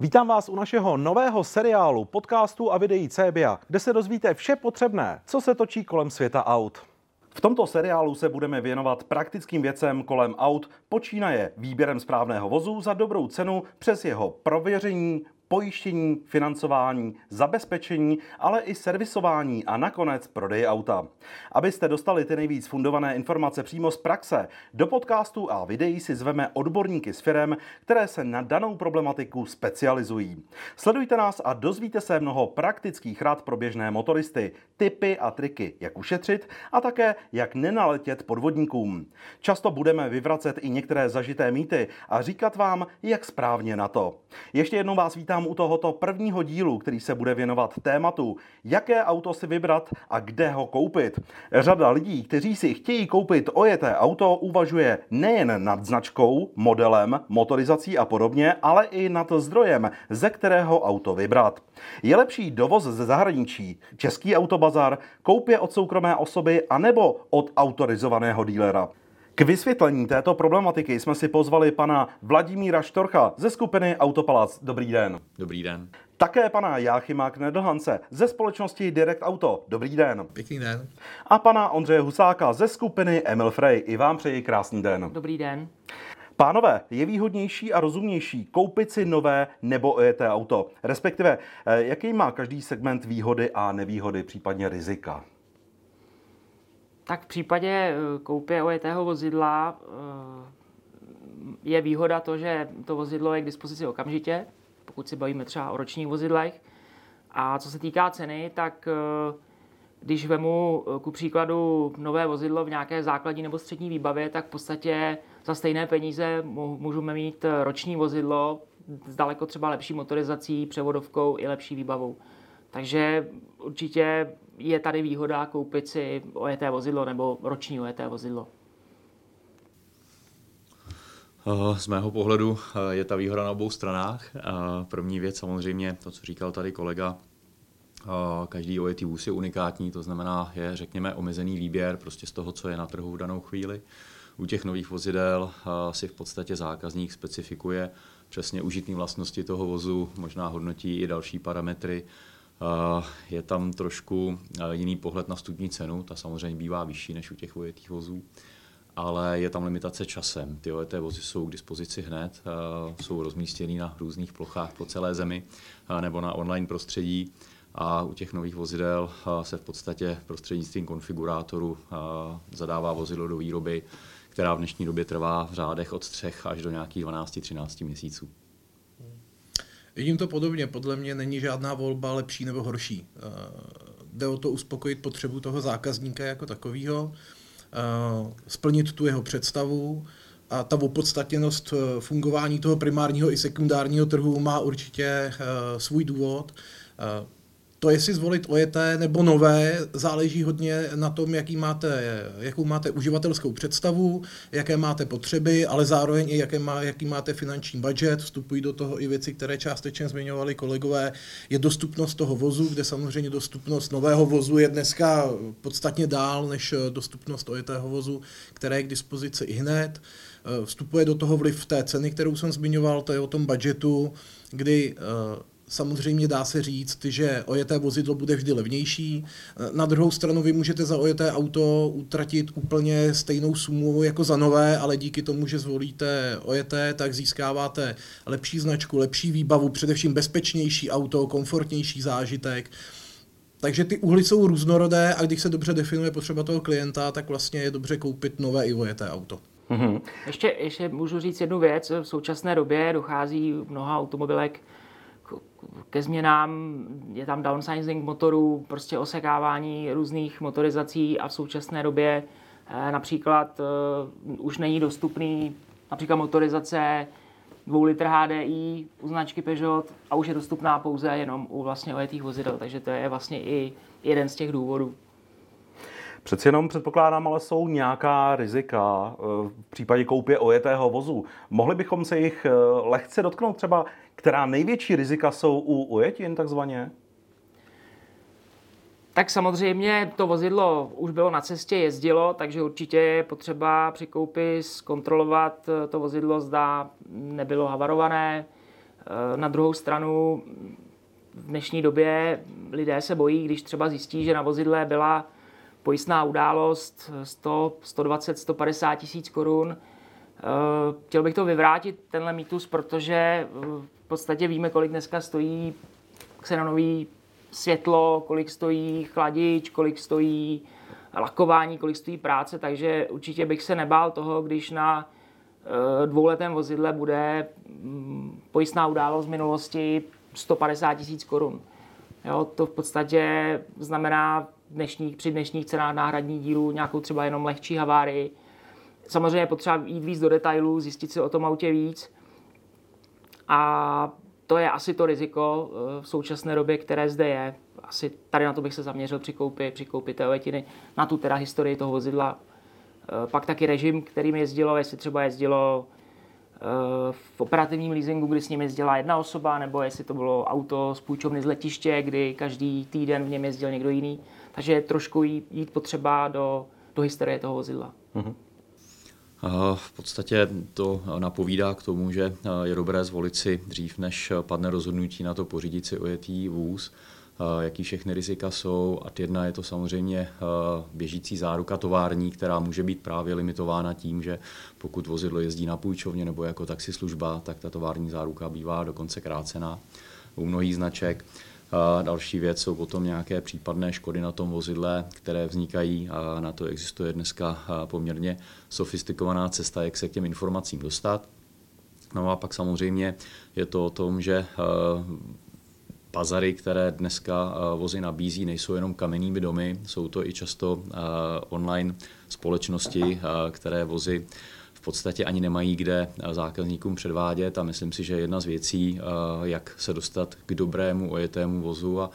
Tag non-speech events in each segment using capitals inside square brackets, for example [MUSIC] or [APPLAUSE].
Vítám vás u našeho nového seriálu, podcastu a videí CBA, kde se dozvíte vše potřebné, co se točí kolem světa aut. V tomto seriálu se budeme věnovat praktickým věcem kolem aut, počínaje výběrem správného vozu za dobrou cenu přes jeho prověření, pojištění, financování, zabezpečení, ale i servisování a nakonec prodej auta. Abyste dostali ty nejvíc fundované informace přímo z praxe, do podcastu a videí si zveme odborníky s firem, které se na danou problematiku specializují. Sledujte nás a dozvíte se mnoho praktických rad pro běžné motoristy, typy a triky, jak ušetřit a také jak nenaletět podvodníkům. Často budeme vyvracet i některé zažité mýty a říkat vám, jak správně na to. Ještě jednou vás vítám vítám u tohoto prvního dílu, který se bude věnovat tématu, jaké auto si vybrat a kde ho koupit. Řada lidí, kteří si chtějí koupit ojeté auto, uvažuje nejen nad značkou, modelem, motorizací a podobně, ale i nad zdrojem, ze kterého auto vybrat. Je lepší dovoz ze zahraničí, český autobazar, koupě od soukromé osoby anebo od autorizovaného dílera. K vysvětlení této problematiky jsme si pozvali pana Vladimíra Štorcha ze skupiny Autopalac. Dobrý den. Dobrý den. Také pana Jáchyma Knedlhance ze společnosti Direct Auto. Dobrý den. Pěkný den. A pana Ondřeje Husáka ze skupiny Emil Frey. I vám přeji krásný den. Dobrý den. Pánové, je výhodnější a rozumnější koupit si nové nebo ojeté auto? Respektive, eh, jaký má každý segment výhody a nevýhody, případně rizika? Tak v případě eh, koupě ojetého vozidla eh, je výhoda to, že to vozidlo je k dispozici okamžitě, pokud si bavíme třeba o ročních vozidlech. A co se týká ceny, tak eh, když vemu ku příkladu nové vozidlo v nějaké základní nebo střední výbavě, tak v podstatě za stejné peníze můžeme mít roční vozidlo s daleko třeba lepší motorizací, převodovkou i lepší výbavou. Takže určitě je tady výhoda koupit si ojeté vozidlo nebo roční ojeté vozidlo. Eh, z mého pohledu eh, je ta výhoda na obou stranách. Eh, první věc samozřejmě, to, co říkal tady kolega, každý ojetý vůz je unikátní, to znamená, je, řekněme, omezený výběr prostě z toho, co je na trhu v danou chvíli. U těch nových vozidel si v podstatě zákazník specifikuje přesně užitné vlastnosti toho vozu, možná hodnotí i další parametry, je tam trošku jiný pohled na stupní cenu, ta samozřejmě bývá vyšší než u těch ojetých vozů, ale je tam limitace časem. Ty ojeté vozy jsou k dispozici hned, jsou rozmístěny na různých plochách po celé zemi nebo na online prostředí a u těch nových vozidel se v podstatě prostřednictvím konfigurátoru zadává vozidlo do výroby, která v dnešní době trvá v řádech od 3 až do nějakých 12-13 měsíců. Vidím to podobně, podle mě není žádná volba lepší nebo horší. Eh, jde o to uspokojit potřebu toho zákazníka jako takového, eh, splnit tu jeho představu a ta opodstatněnost eh, fungování toho primárního i sekundárního trhu má určitě svůj důvod to, jestli zvolit ojeté nebo nové, záleží hodně na tom, jaký máte, jakou máte uživatelskou představu, jaké máte potřeby, ale zároveň i jaké má, jaký máte finanční budget. Vstupují do toho i věci, které částečně zmiňovali kolegové. Je dostupnost toho vozu, kde samozřejmě dostupnost nového vozu je dneska podstatně dál než dostupnost ojetého vozu, které je k dispozici i hned. Vstupuje do toho vliv té ceny, kterou jsem zmiňoval, to je o tom budgetu, kdy Samozřejmě dá se říct, že ojeté vozidlo bude vždy levnější. Na druhou stranu vy můžete za ojeté auto utratit úplně stejnou sumu jako za nové, ale díky tomu, že zvolíte ojeté, tak získáváte lepší značku, lepší výbavu, především bezpečnější auto, komfortnější zážitek. Takže ty úhly jsou různorodé a když se dobře definuje potřeba toho klienta, tak vlastně je dobře koupit nové i ojeté auto. Mm-hmm. Ještě, ještě můžu říct jednu věc. V současné době dochází mnoha automobilek ke změnám, je tam downsizing motorů, prostě osekávání různých motorizací a v současné době eh, například eh, už není dostupný například motorizace 2 litr HDI u značky Peugeot a už je dostupná pouze jenom u vlastně ojetých vozidel, takže to je vlastně i jeden z těch důvodů. Přeci jenom předpokládám, ale jsou nějaká rizika eh, v případě koupě ojetého vozu. Mohli bychom se jich lehce dotknout třeba, která největší rizika jsou u ujetin takzvaně? Tak samozřejmě to vozidlo už bylo na cestě, jezdilo, takže určitě je potřeba při koupi zkontrolovat to vozidlo, zda nebylo havarované, eh, Na druhou stranu v dnešní době lidé se bojí, když třeba zjistí, že na vozidle byla pojistná událost 100, 120, 150 tisíc korun. Chtěl bych to vyvrátit, tenhle mýtus, protože v podstatě víme, kolik dneska stojí xenonový světlo, kolik stojí chladič, kolik stojí lakování, kolik stojí práce, takže určitě bych se nebál toho, když na eh, dvouletém vozidle bude mm, pojistná událost z minulosti 150 tisíc korun. Jo, to v podstatě znamená dnešních, při dnešních cenách náhradní dílů nějakou třeba jenom lehčí havárii. Samozřejmě je potřeba jít víc do detailů, zjistit si o tom autě víc. A to je asi to riziko eh, v současné době, které zde je. Asi tady na to bych se zaměřil při koupi, při koupi té ojetiny, na tu teda historii toho vozidla. Eh, pak taky režim, kterým jezdilo, jestli třeba jezdilo v operativním leasingu, kdy s ním jezdila jedna osoba, nebo jestli to bylo auto z půjčovny z letiště, kdy každý týden v něm jezdil někdo jiný. Takže trošku jít, jít potřeba do, do historie toho vozidla. Mm-hmm. V podstatě to napovídá k tomu, že je dobré zvolit si dřív, než padne rozhodnutí na to pořídit si ojetý vůz, jaký všechny rizika jsou. A jedna je to samozřejmě běžící záruka tovární, která může být právě limitována tím, že pokud vozidlo jezdí na půjčovně nebo jako taxislužba, tak ta tovární záruka bývá dokonce krácená u mnohých značek. A další věc jsou potom nějaké případné škody na tom vozidle, které vznikají a na to existuje dneska poměrně sofistikovaná cesta, jak se k těm informacím dostat. No a pak samozřejmě je to o tom, že pazary, které dneska vozy nabízí, nejsou jenom kamennými domy, jsou to i často online společnosti, které vozy v podstatě ani nemají kde eh, zákazníkům předvádět. A myslím si, že jedna z věcí, eh, jak se dostat k dobrému ojetému vozu a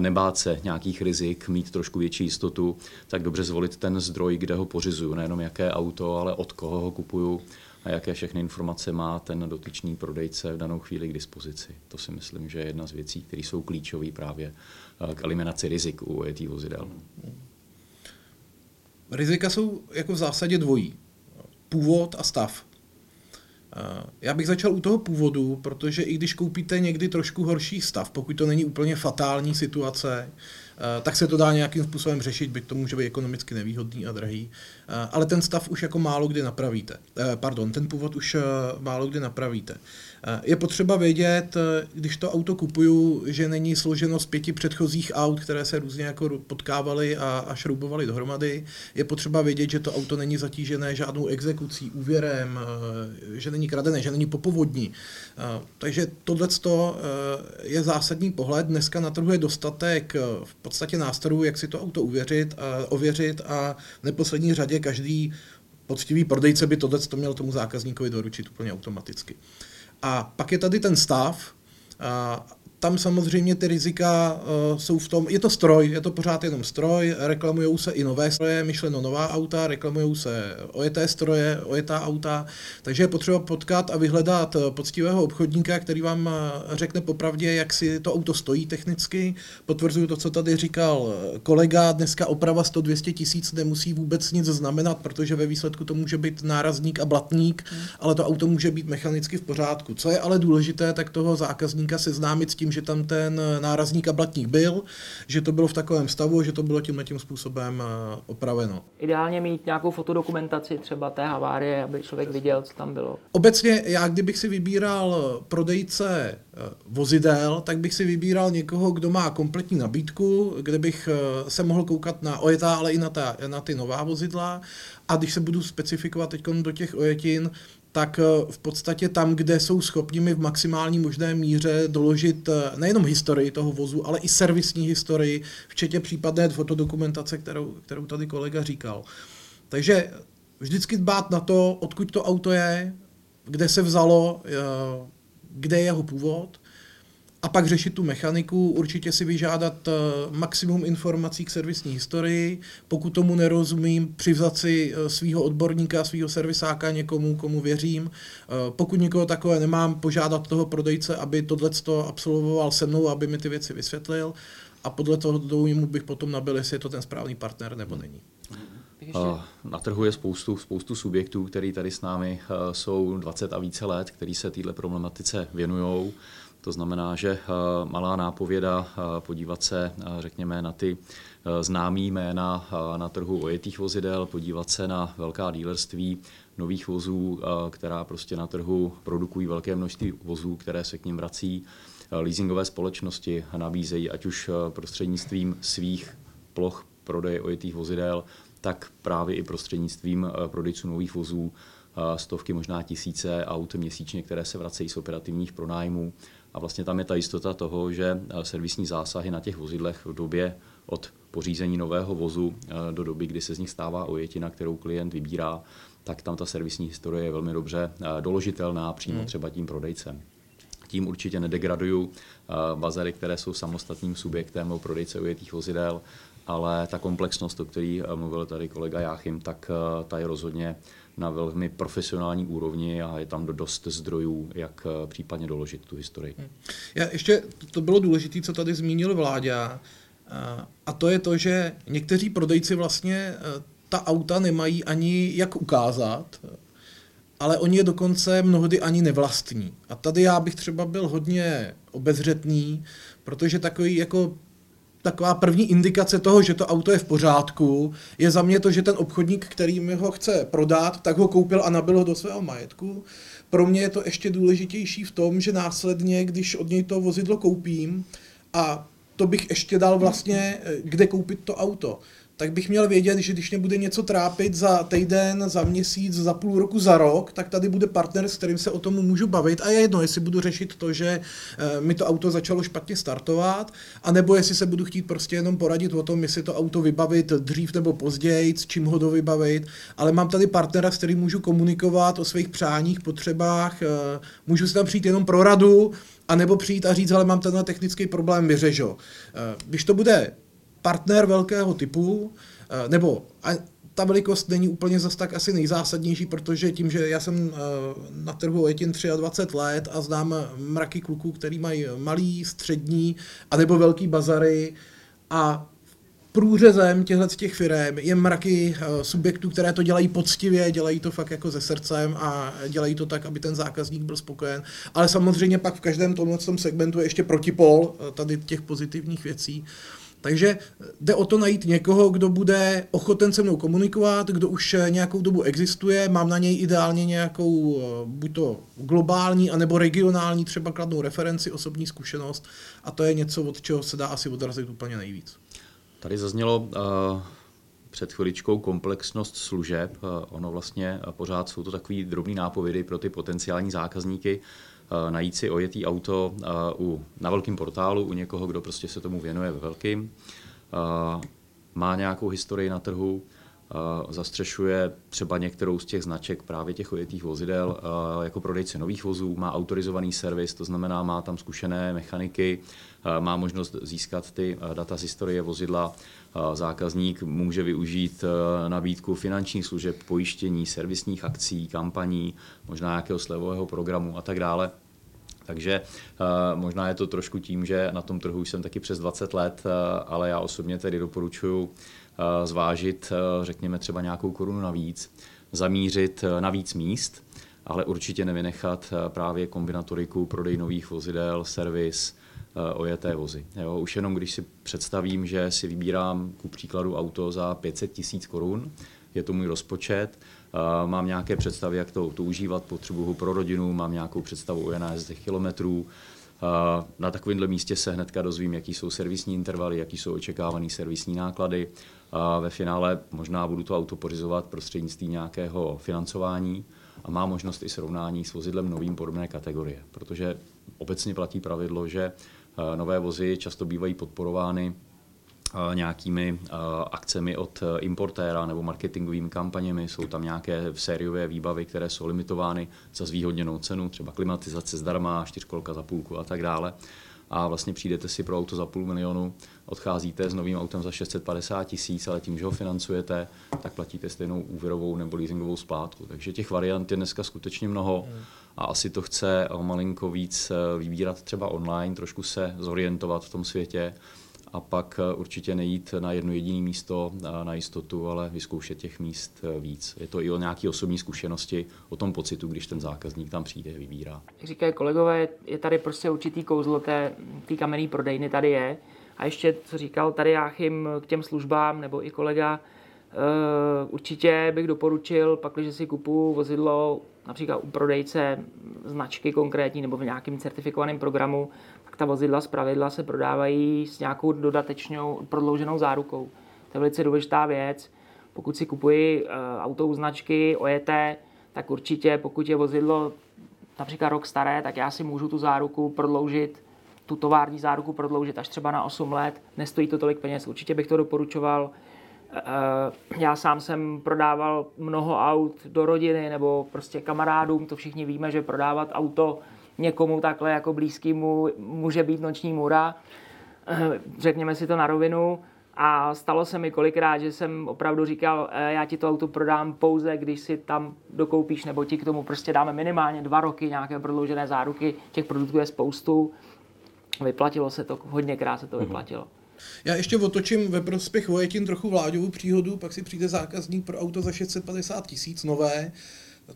nebát se nějakých rizik, mít trošku větší jistotu, tak dobře zvolit ten zdroj, kde ho pořizuju, nejenom jaké auto, ale od koho ho kupuju a jaké všechny informace má ten dotyčný prodejce v danou chvíli k dispozici. To si myslím, že je jedna z věcí, které jsou klíčové právě eh, k eliminaci rizik u ojetých vozidel. Rizika jsou jako v zásadě dvojí původ a stav. Já bych začal u toho původu, protože i když koupíte někdy trošku horší stav, pokud to není úplně fatální situace, Eh, tak se to dá nějakým způsobem řešit, byť to může být ekonomicky nevýhodný a drahý. Eh, ale ten stav už jako málo kdy napravíte. Eh, pardon, ten původ už málo kdy napravíte. Je potřeba vědět, když to auto kupuju, že není složeno z pěti předchozích aut, které se různě jako potkávaly a, a šroubovaly dohromady. Je potřeba vědět, že to auto není zatížené žádnou exekucí, úvěrem, že není kradené, že není popovodní. Takže tohle je zásadní pohled. Dneska na trhu je dostatek v podstatě nástrojů, jak si to auto uvěřit a ověřit a v neposlední řadě každý poctivý prodejce by tohle to měl tomu zákazníkovi doručit úplně automaticky. A pak je tady ten stav, a tam samozřejmě ty rizika uh, jsou v tom, je to stroj, je to pořád jenom stroj, reklamují se i nové stroje, myšleno nová auta, reklamují se ojeté stroje, ojetá auta, takže je potřeba potkat a vyhledat poctivého obchodníka, který vám eh, řekne popravdě, jak si to auto stojí technicky. Potvrzuju to, co tady říkal kolega, dneska oprava 100-200 tisíc nemusí vůbec nic znamenat, protože ve výsledku to může být nárazník a blatník, hmm. ale to auto může být mechanicky v pořádku. Co je ale důležité, tak toho zákazníka seznámit s tím, že tam ten nárazník a blatník byl, že to bylo v takovém stavu, že to bylo tímhle tím způsobem eh, opraveno. Ideálně mít nějakou fotodokumentaci třeba té havárie, aby člověk viděl, co tam bylo. Obecně já, kdybych si vybíral prodejce eh, vozidel, tak bych si vybíral někoho, kdo má kompletní nabídku, kde bych eh, se mohl koukat na ojetá, ale i na, ta, na ty nová vozidla. A když se budu specifikovat teď do těch ojetin, tak eh, v podstatě tam, kde jsou schopni mi v maximální možné míře doložit eh, nejenom historii toho vozu, ale i servisní historii, včetně případné fotodokumentace, kterou, kterou tady kolega říkal. Takže vždycky dbát na to, odkud to auto je, kde se vzalo, eh, kde je jeho původ a pak řešit tu mechaniku, určitě si vyžádat eh, maximum informací k servisní historii, pokud tomu nerozumím, přivzat si eh, svého odborníka, svého servisáka někomu, komu věřím. Eh, pokud někoho takové nemám, požádat toho prodejce, aby tohle absolvoval se mnou, aby mi ty věci vysvětlil a podle toho dojmu bych potom nabil, jestli je to ten správný partner nebo není. ještě... Na trhu je spoustu, spoustu subjektů, který tady s námi jsou 20 a více let, který se této problematice věnují. To znamená, že malá nápověda podívat se, řekněme, na ty známý jména na trhu ojetých vozidel, podívat se na velká dílerství nových vozů, která prostě na trhu produkují velké množství vozů, které se k ním vrací. Leasingové společnosti nabízejí ať už prostřednictvím svých ploch prodeje ojetých vozidel, tak právě i prostřednictvím prodejců nových vozů stovky, možná tisíce aut měsíčně, které se vracejí z operativních pronájmů. A vlastně tam je ta jistota toho, že servisní zásahy na těch vozidlech v době od pořízení nového vozu do doby, kdy se z nich stává ojetina, kterou klient vybírá, tak tam ta servisní historie je velmi dobře doložitelná přímo hmm. třeba tím prodejcem. Tím určitě nedegraduju bazary, které jsou samostatným subjektem o prodejce ujetých vozidel, ale ta komplexnost, o které mluvil tady kolega Jáchym, tak ta je rozhodně na velmi profesionální úrovni a je tam dost zdrojů, jak případně doložit tu historii. Hmm. Já ještě, to bylo důležité, co tady zmínil Vláďa, a to je to, že někteří prodejci vlastně ta auta nemají ani jak ukázat, ale oni je dokonce mnohdy ani nevlastní. A tady já bych třeba byl hodně obezřetný, protože takový jako taková první indikace toho, že to auto je v pořádku, je za mě to, že ten obchodník, který mi ho chce prodat, tak ho koupil a nabil ho do svého majetku. Pro mě je to ještě důležitější v tom, že následně, když od něj to vozidlo koupím a to bych ještě dal vlastně, kde koupit to auto tak bych měl vědět, že když mě bude něco trápit za týden, za měsíc, za půl roku, za rok, tak tady bude partner, s kterým se o tom můžu bavit. A je jedno, jestli budu řešit to, že eh, mi to auto začalo špatně startovat, anebo jestli se budu chtít prostě jenom poradit o tom, jestli to auto vybavit dřív nebo později, s čím ho dovybavit. Ale mám tady partnera, s kterým můžu komunikovat o svých přáních, potřebách, eh, můžu si tam přijít jenom pro radu, a nebo přijít a říct, ale mám tenhle technický problém, vyřežo. Eh, když to bude partner velkého typu, eh, nebo ta velikost není úplně zas tak asi nejzásadnější, protože tím, že já jsem eh, na trhu Etin 23 let a znám mraky kluků, který mají malý, střední, anebo velký bazary a průřezem těchto těch firm je mraky eh, subjektů, které to dělají poctivě, dělají to fakt jako ze srdcem a dělají to tak, aby ten zákazník byl spokojen. Ale samozřejmě pak v každém tomhle segmentu je ještě protipol tady těch pozitivních věcí. Takže jde o to najít někoho, kdo bude ochoten se mnou komunikovat, kdo už nějakou dobu existuje, mám na něj ideálně nějakou eh, buď to globální, anebo regionální třeba kladnou referenci, osobní zkušenost a to je něco, od čeho se dá asi odrazit úplně nejvíc. Tady zaznělo uh, před chviličkou komplexnost služeb. Uh, ono vlastně uh, pořád jsou to takový drobný nápovědy pro ty potenciální zákazníky. Eh, najít si ojetý auto eh, u, na velkém portálu u někoho, kdo prostě se tomu věnuje ve velkým, eh, má nějakou historii na trhu, zastřešuje třeba některou z těch značek právě těch ojetých vozidel jako prodejce nových vozů, má autorizovaný servis, to znamená má tam zkušené mechaniky, má možnost získat ty data z historie vozidla, zákazník může využít nabídku finančních služeb, pojištění, servisních akcí, kampaní, možná nějakého slevového programu a tak dále. Takže uh, možná je to trošku tím, že na tom trhu jsem taky přes 20 let, ale já osobně tedy doporučuji zvážit, řekněme, třeba nějakou korunu navíc, zamířit na víc míst, ale určitě nevynechat právě kombinatoriku, prodej nových vozidel, servis, ojeté vozy. Jo, už jenom když si představím, že si vybírám ku příkladu auto za 500 tisíc korun, je to můj rozpočet, mám nějaké představy, jak to, to užívat, potřebuji ho pro rodinu, mám nějakou představu o nájezdech kilometrů. Na takovémhle místě se hnedka dozvím, jaký jsou servisní intervaly, jaký jsou očekávané servisní náklady. A ve finále možná budu to auto pořizovat prostřednictvím nějakého financování a má možnost i srovnání s vozidlem novým podobné kategorie, protože obecně platí pravidlo, že nové vozy často bývají podporovány nějakými akcemi od importéra nebo marketingovými kampaněmi. Jsou tam nějaké sériové výbavy, které jsou limitovány za zvýhodněnou cenu, třeba klimatizace zdarma, čtyřkolka za půlku a tak dále. A vlastně přijdete si pro auto za půl milionu, odcházíte s novým autem za 650 tisíc, ale tím, že ho financujete, tak platíte stejnou úvěrovou nebo leasingovou splátku. Takže těch variant je dneska skutečně mnoho a asi to chce malinko víc e, vybírat třeba online, trošku se zorientovat v tom světě a pak eh, určitě nejít na jedno jediné místo na jistotu, ale vyzkoušet těch míst víc. Je to i o nějaké osobní zkušenosti, o tom pocitu, když ten zákazník tam přijde, vybírá. Jak říkají kolegové, je tady prostě určitý kouzlo té, té kamenné prodejny, tady je. A ještě, co říkal tady Jáchym k těm službám, nebo i kolega, určitě bych doporučil, pak, když si kupuju vozidlo například u prodejce značky konkrétní nebo v nějakém certifikovaném programu, tak ta vozidla z pravidla se prodávají s nějakou dodatečnou prodlouženou zárukou. To je velice důležitá věc. Pokud si kupuji uh, auto u značky OJT, tak určitě, pokud je vozidlo například rok staré, tak já si můžu tu záruku prodloužit, tu tovární záruku prodloužit až třeba na 8 let. Nestojí to tolik peněz. Určitě bych to doporučoval. Eh, já sám jsem prodával mnoho aut do rodiny nebo prostě kamarádům, to všichni víme, že prodávat auto někomu takhle jako blízkému může být noční můra. Eh, řekněme si to na rovinu. A stalo se mi kolikrát, že jsem opravdu říkal, eh, já ti to auto prodám pouze, když si tam dokoupíš, nebo ti k tomu prostě dáme minimálně dva roky nějaké prodloužené záruky. Těch produktů je spoustu. Vyplatilo se to, hodněkrát se to mhm. vyplatilo. Mm-hmm. Já ještě otočím ve prospěch Vojetin trochu vláďovou příhodu, pak si přijde zákazník pro auto za 650 tisíc nové,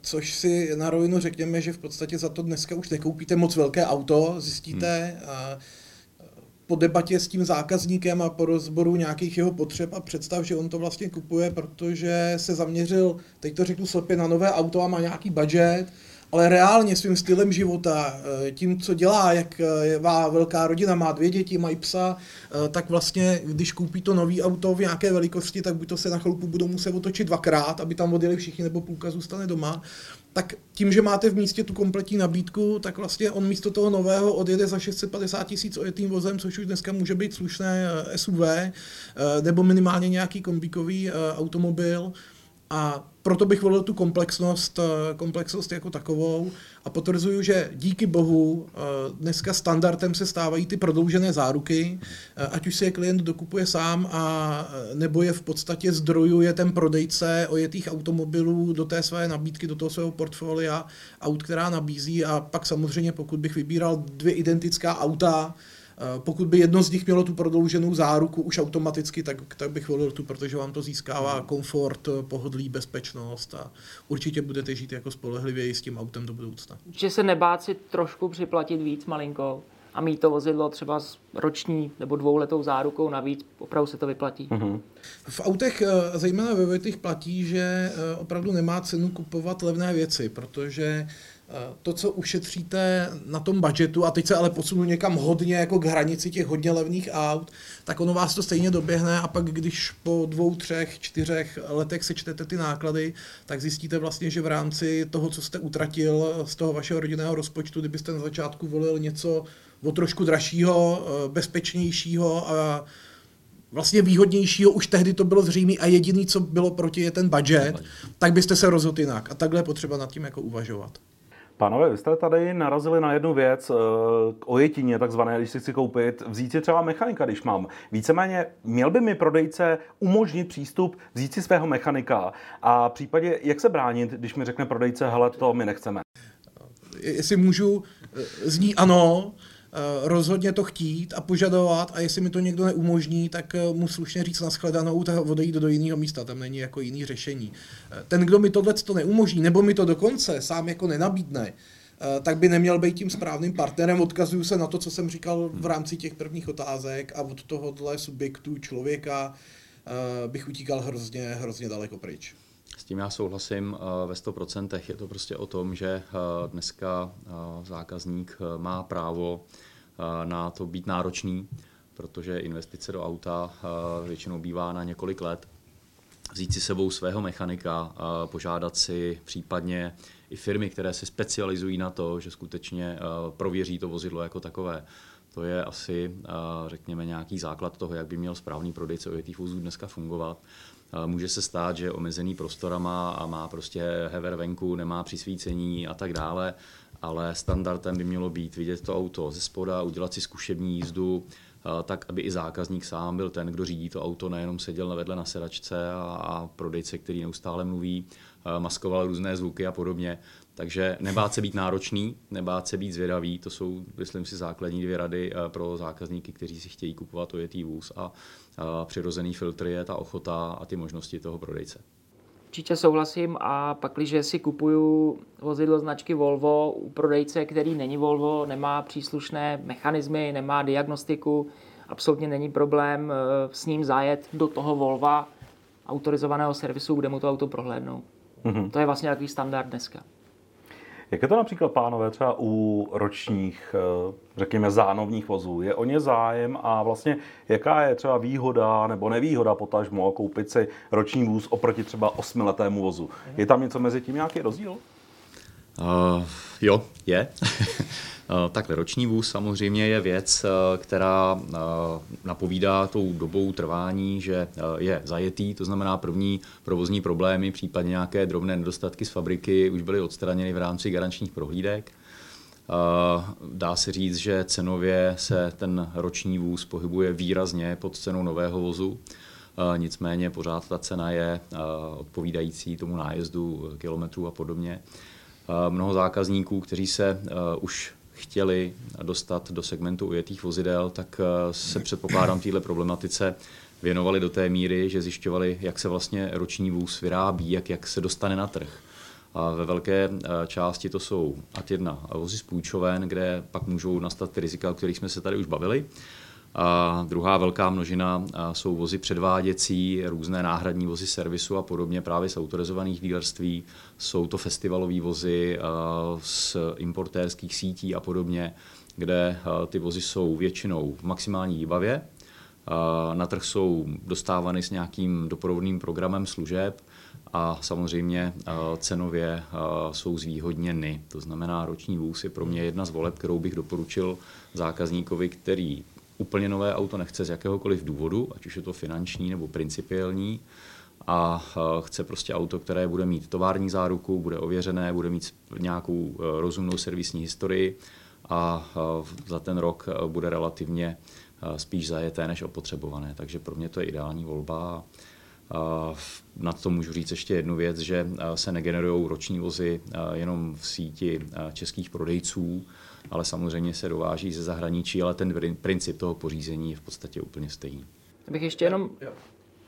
což si na rovinu řekněme, že v podstatě za to dneska už nekoupíte moc velké auto, zjistíte hmm. a po debatě s tím zákazníkem a po rozboru nějakých jeho potřeb a představ, že on to vlastně kupuje, protože se zaměřil, teď to řeknu slepě, na nové auto a má nějaký budget, ale reálně svým stylem života, eh, tím, co dělá, jak eh, má velká rodina, má dvě děti, mají psa, eh, tak vlastně, když koupí to nový auto v nějaké velikosti, tak buď to se na chvilku budou muset otočit dvakrát, aby tam odjeli všichni, nebo půlka zůstane doma. Tak tím, že máte v místě tu kompletní nabídku, tak vlastně on místo toho nového odjede za 650 tisíc ojetým vozem, což už dneska může být slušné SUV, nebo minimálně nějaký kombíkový automobil. A proto bych volil tu komplexnost, eh, komplexnost jako takovou. A potvrzuju, že díky bohu eh, dneska standardem se stávají ty prodloužené záruky, eh, ať už si je klient dokupuje sám a nebo je v podstatě zdrojuje ten prodejce ojetých automobilů do té své nabídky, do toho svého portfolia aut, která nabízí. A pak samozřejmě pokud bych vybíral dvě identická auta, pokud by jedno z nich mělo tu prodlouženou záruku už automaticky, tak, tak bych volil tu, protože vám to získává hmm. komfort, pohodlí, bezpečnost a určitě budete žít jako spolehlivěji s tím autem do budoucna. Že se nebát si trošku připlatit víc malinko a mít to vozidlo třeba s roční nebo dvouletou zárukou navíc, opravdu se to vyplatí. Mm-hmm. V autech, eh, zejména ve Vojtech, platí, že eh, opravdu nemá cenu kupovat levné věci, protože Eh, to, co ušetříte na tom budgetu, a teď se ale posunu někam hodně jako k hranici těch hodně levných aut, tak ono vás to stejně doběhne a pak když po dvou, třech, čtyřech letech sečtete ty náklady, tak zjistíte vlastně, že v rámci toho, co jste utratil z toho vašeho rodinného rozpočtu, kdybyste na začátku volil něco o trošku dražšího, eh, bezpečnějšího a vlastně výhodnějšího, už tehdy to bylo zřejmé a jediný, co bylo proti, je ten budget, tak byste se rozhodl jinak. A takhle je potřeba nad tím jako uvažovat. Pánové, vy jste tady narazili na jednu věc, eh, k ojetině takzvané, když si chci koupit, vzít si třeba mechanika, když mám. Víceméně měl by mi prodejce umožnit přístup, vzít si svého mechanika a v případě, jak se bránit, když mi řekne prodejce, hele, to my nechceme. Jestli můžu, eh, zní ano, rozhodně to chtít a požadovat a jestli mi to někdo neumožní, tak eh, mu slušně říct nashledanou a odejít do jiného místa, tam není jako jiný řešení. Eh, ten, kdo mi tohle to neumožní, nebo mi to dokonce sám jako nenabídne, tak by neměl být tím správným partnerem. Odkazuju se na to, co jsem říkal v rámci těch prvních otázek a od tohohle subjektu člověka bych utíkal hrozně, hrozně daleko pryč. S tím já souhlasím ve 100%. Je to prostě o tom, že dneska zákazník má právo na to být náročný, protože investice do auta většinou bývá na několik let. Vzít si sebou svého mechanika, požádat si případně i firmy, které se specializují na to, že skutečně prověří to vozidlo jako takové. To je asi, řekněme, nějaký základ toho, jak by měl správný prodejce ojetých vozů dneska fungovat. Může se stát, že je omezený prostorama a má prostě hever venku, nemá přisvícení a tak dále, ale standardem by mělo být vidět to auto ze spoda, udělat si zkušební jízdu, tak aby i zákazník sám byl ten, kdo řídí to auto, nejenom seděl vedle na sedačce a, a prodejce, který neustále mluví, maskoval různé zvuky a podobně Takže nebát se být náročný, nebát se být zvědavý, to jsou, myslím si, základní dvě rady eh, pro zákazníky, kteří si chtějí kupovat ojetý vůz a, a přirozený filtr je ta ochota a ty možnosti toho prodejce. Určitě souhlasím a pak, když si kupuju vozidlo značky Volvo u prodejce, který není Volvo, nemá příslušné mechanismy, nemá diagnostiku, absolutně není problém eh, s ním zajet do toho Volva autorizovaného servisu, kde mu to auto prohlédnou. Mm-hmm. To je vlastně takový standard dneska. Jak je to například, pánové, třeba u ročních, eh, řekněme, zánovních vozů? Je o ně zájem a vlastně jaká je třeba výhoda nebo nevýhoda potažmo koupit si roční vůz oproti třeba osmiletému vozu? Je tam něco mezi tím nějaký rozdíl? Uh, jo, je. [LAUGHS] Eh, tak roční vůz samozřejmě je věc, eh, která eh, napovídá tou dobou trvání, že je zajetý, to znamená první provozní problémy, případně nějaké drobné nedostatky z fabriky už byly odstraněny v rámci garančních prohlídek. Dá se říct, že cenově se ten roční vůz pohybuje výrazně pod cenou nového vozu. Nicméně pořád ta cena je odpovídající tomu nájezdu kilometrů a podobně. Mnoho zákazníků, kteří se už chtěli dostat do segmentu ujetých vozidel, tak eh, se předpokládám téhle problematice věnovali do té míry, že zjišťovali, jak se vlastně roční vůz vyrábí, jak, jak se dostane na trh. A ve velké eh, části to jsou ať jedna vozy z půjčoven, kde pak můžou nastat ty rizika, o kterých jsme se tady už bavili. A druhá velká množina jsou vozy předváděcí, různé náhradní vozy servisu a podobně právě z autorizovaných dílerství. Jsou to festivalové vozy z importérských sítí a podobně, kde ty vozy jsou většinou v maximální výbavě. Na trh jsou dostávány s nějakým doprovodným programem služeb a samozřejmě cenově jsou zvýhodněny. To znamená, roční vůz je pro mě jedna z voleb, kterou bych doporučil zákazníkovi, který úplně nové auto nechce z jakéhokoliv důvodu, ať už je to finanční nebo principiální, a chce prostě auto, které bude mít tovární záruku, bude ověřené, bude mít nějakou e, rozumnou servisní historii a za ten rok e, bude relativně e, spíš zajeté než opotřebované. Takže pro mě to je ideální volba. Na to můžu říct ještě jednu věc, že se negenerují roční vozy jenom v síti českých prodejců, ale samozřejmě se dováží ze zahraničí, ale ten princip toho pořízení je v podstatě úplně stejný. Bych ještě jenom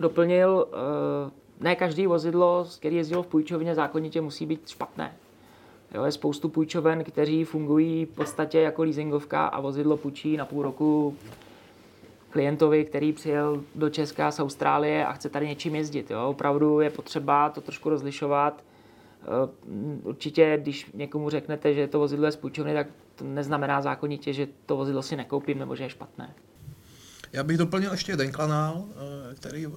doplnil, eh, ne každý vozidlo, který jezdilo v půjčovně, zákonitě musí být špatné. Jo, je spoustu půjčoven, kteří fungují v podstatě jako leasingovka a vozidlo půjčí na půl roku klientovi, který přijel do Česka z Austrálie a chce tady něčím jezdit. Jo. Opravdu je potřeba to trošku rozlišovat. Eh, určitě, když někomu řeknete, že to vozidlo je z půjčovny, tak to neznamená zákonitě, že to vozidlo si nekoupím nebo že je špatné. Já bych doplnil ještě jeden kanál, eh, který eh,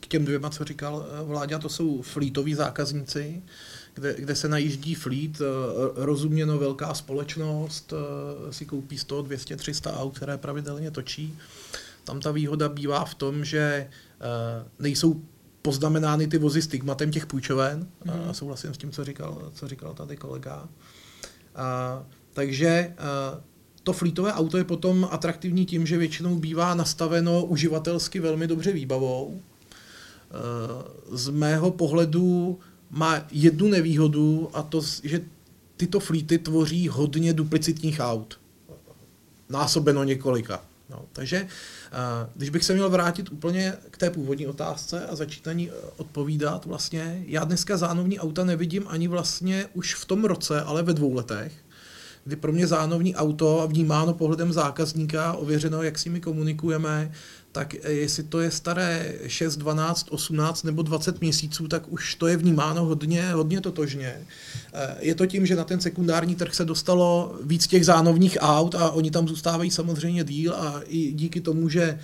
k těm dvěma, co říkal Vláďa, to jsou flítoví zákazníci, kde, kde se najíždí flít, rozuměno velká společnost, si koupí 100, 200, 300 aut, které pravidelně točí. Tam ta výhoda bývá v tom, že nejsou poznamenány ty vozy stigmatem těch půjčoven. Mm. A mhm. souhlasím s tím, co říkal, co říkal tady kolega. A, takže a, to flítové auto je potom atraktivní tím, že většinou bývá nastaveno uživatelsky velmi dobře výbavou. Z mého pohledu má jednu nevýhodu a to, že tyto flíty tvoří hodně duplicitních aut. Násobeno několika. No, takže když bych se měl vrátit úplně k té původní otázce a začít na ní e, odpovídat, vlastně já dneska zánovní auta nevidím ani vlastně už v tom roce, ale ve dvou letech, kdy pro mě zánovní auto vnímáno pohledem zákazníka, ověřeno, jak s nimi komunikujeme, tak jestli to je staré 6, 12, 18 nebo 20 měsíců, tak už to je vnímáno hodně, hodně totožně. Eh, je to tím, že na ten sekundární trh se dostalo víc těch zánovních aut a oni tam zůstávají samozřejmě díl a i díky tomu, že